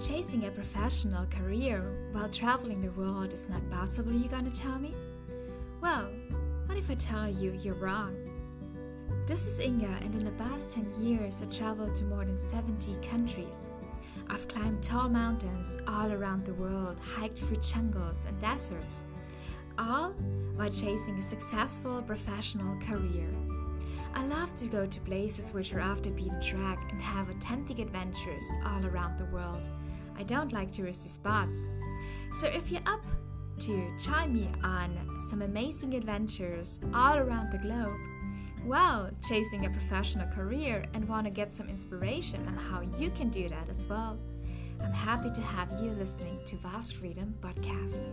chasing a professional career while traveling the world is not possible, You're gonna tell me? Well, what if I tell you you're wrong? This is Inga, and in the past 10 years, I traveled to more than 70 countries. I've climbed tall mountains all around the world, hiked through jungles and deserts, all while chasing a successful professional career. I love to go to places which are off the beaten track and have authentic adventures all around the world. I don't like touristy spots. So if you're up to join me on some amazing adventures all around the globe, well, chasing a professional career and want to get some inspiration on how you can do that as well, I'm happy to have you listening to Vast Freedom Podcast.